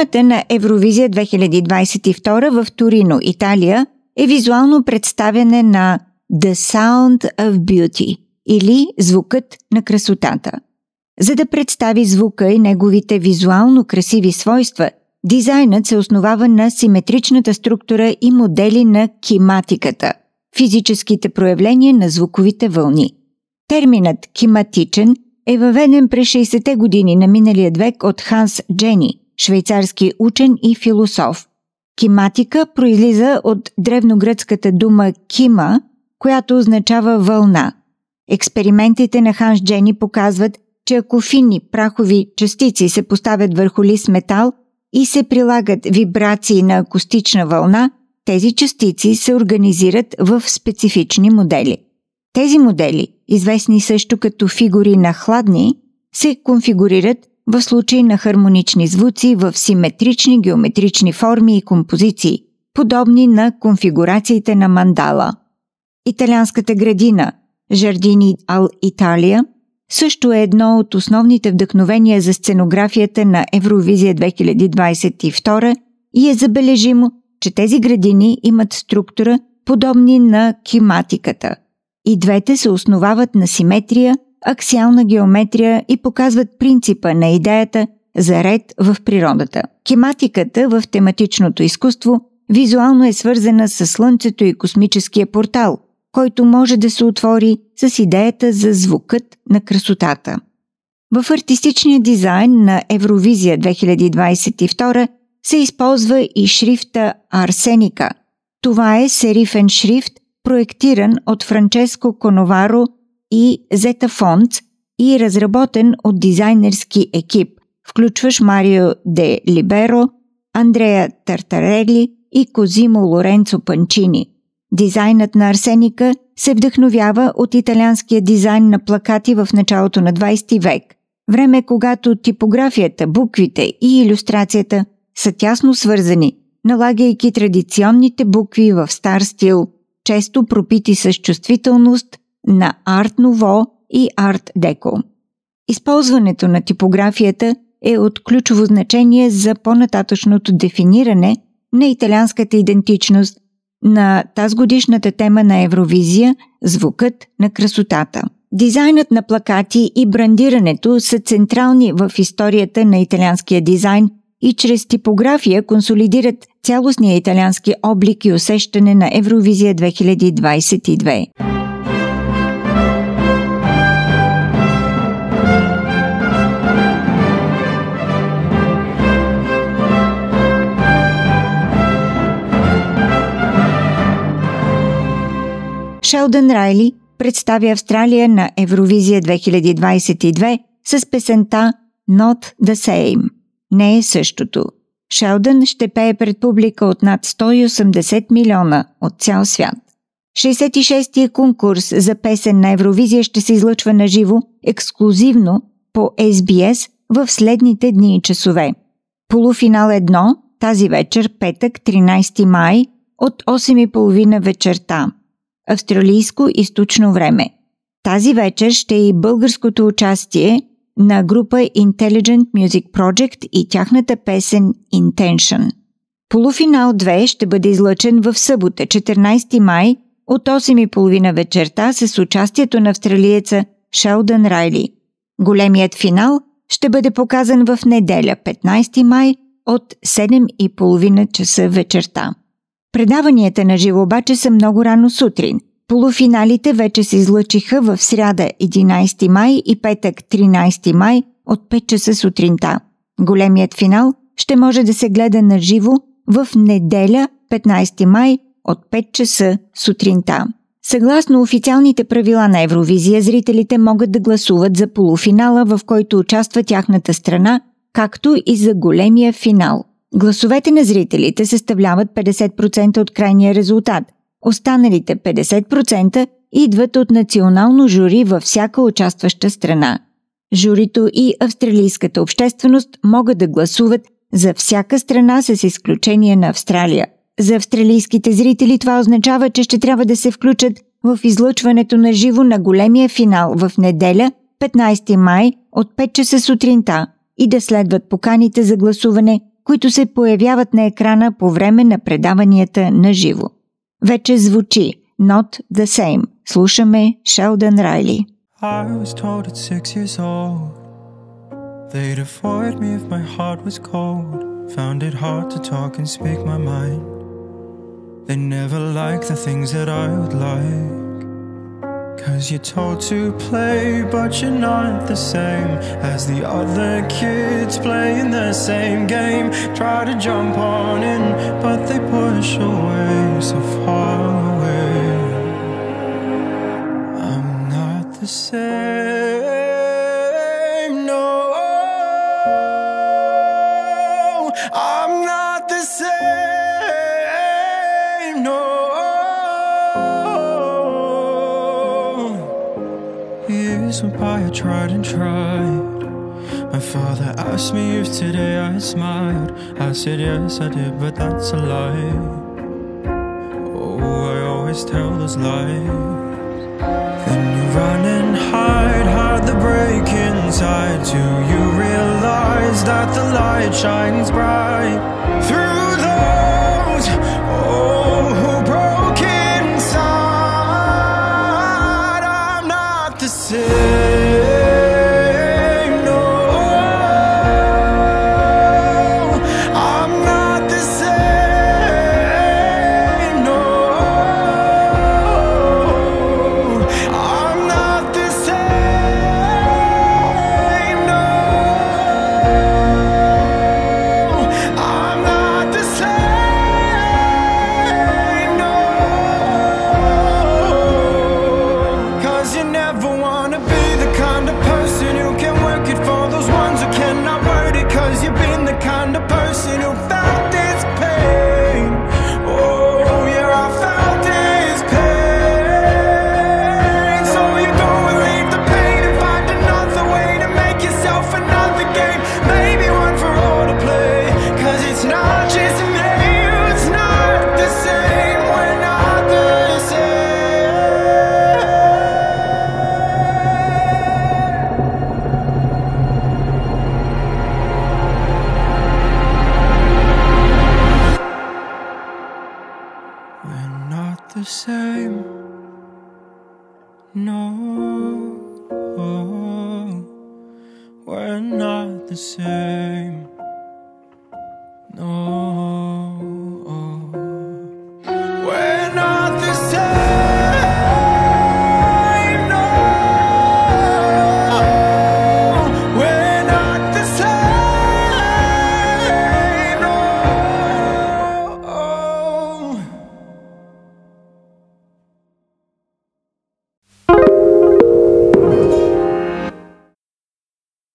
Програмата на Евровизия 2022 в Торино, Италия е визуално представяне на The Sound of Beauty или Звукът на красотата. За да представи звука и неговите визуално красиви свойства, дизайнът се основава на симетричната структура и модели на киматиката – физическите проявления на звуковите вълни. Терминът киматичен е въведен през 60-те години на миналия век от Ханс Джени, швейцарски учен и философ. Киматика произлиза от древногръцката дума кима, която означава вълна. Експериментите на Ханс Джени показват, че ако финни прахови частици се поставят върху лист метал и се прилагат вибрации на акустична вълна, тези частици се организират в специфични модели. Тези модели, известни също като фигури на хладни, се конфигурират в случай на хармонични звуци в симетрични геометрични форми и композиции, подобни на конфигурациите на мандала. Италианската градина Жардини Ал Италия също е едно от основните вдъхновения за сценографията на Евровизия 2022 и е забележимо, че тези градини имат структура подобни на киматиката. И двете се основават на симетрия, аксиална геометрия и показват принципа на идеята за ред в природата. Кематиката в тематичното изкуство визуално е свързана с Слънцето и космическия портал, който може да се отвори с идеята за звукът на красотата. В артистичния дизайн на Евровизия 2022 се използва и шрифта Арсеника. Това е серифен шрифт, проектиран от Франческо Коноваро и Зета Фонц и разработен от дизайнерски екип, включващ Марио де Либеро, Андрея Тартарели и Козимо Лоренцо Панчини. Дизайнът на Арсеника се вдъхновява от италианския дизайн на плакати в началото на 20 век, време когато типографията, буквите и иллюстрацията са тясно свързани, налагайки традиционните букви в стар стил, често пропити с чувствителност на Арт Ново и Арт Деко. Използването на типографията е от ключово значение за по-нататъчното дефиниране на италианската идентичност на тази годишната тема на Евровизия – звукът на красотата. Дизайнът на плакати и брандирането са централни в историята на италианския дизайн и чрез типография консолидират цялостния италиански облик и усещане на Евровизия 2022. Шелдън Райли представя Австралия на Евровизия 2022 с песента Not the Same. Не е същото. Шелдън ще пее пред публика от над 180 милиона от цял свят. 66-тия конкурс за песен на Евровизия ще се излъчва на живо, ексклюзивно по SBS в следните дни и часове. Полуфинал 1 тази вечер, петък, 13 май, от 8.30 вечерта – австралийско източно време. Тази вечер ще е и българското участие на група Intelligent Music Project и тяхната песен Intention. Полуфинал 2 ще бъде излъчен в събота, 14 май, от 8.30 вечерта с участието на австралиеца Шелдън Райли. Големият финал ще бъде показан в неделя, 15 май, от 7.30 часа вечерта. Предаванията на живо обаче са много рано сутрин. Полуфиналите вече се излъчиха в сряда 11 май и петък 13 май от 5 часа сутринта. Големият финал ще може да се гледа на живо в неделя 15 май от 5 часа сутринта. Съгласно официалните правила на Евровизия, зрителите могат да гласуват за полуфинала, в който участва тяхната страна, както и за големия финал. Гласовете на зрителите съставляват 50% от крайния резултат. Останалите 50% идват от национално жури във всяка участваща страна. Журито и австралийската общественост могат да гласуват за всяка страна с изключение на Австралия. За австралийските зрители това означава, че ще трябва да се включат в излъчването на живо на големия финал в неделя, 15 май от 5 часа сутринта и да следват поканите за гласуване които се появяват на екрана по време на предаванията на живо. Вече звучи Not the Same. Слушаме Шелдън Райли. I was told at six years old They'd avoid me if my heart was cold Found it hard to talk and speak my mind They never like the things that I would like Cause you're told to play, but you're not the same as the other kids playing the same game. Try to jump on in, but they push away so far away. I'm not the same, no. I'm not the same, no. By, I tried and tried. My father asked me if today I smiled. I said yes, I did, but that's a lie. Oh, I always tell those lies. Then you run and hide, hide the break inside. Do you realize that the light shines bright through those? the surface.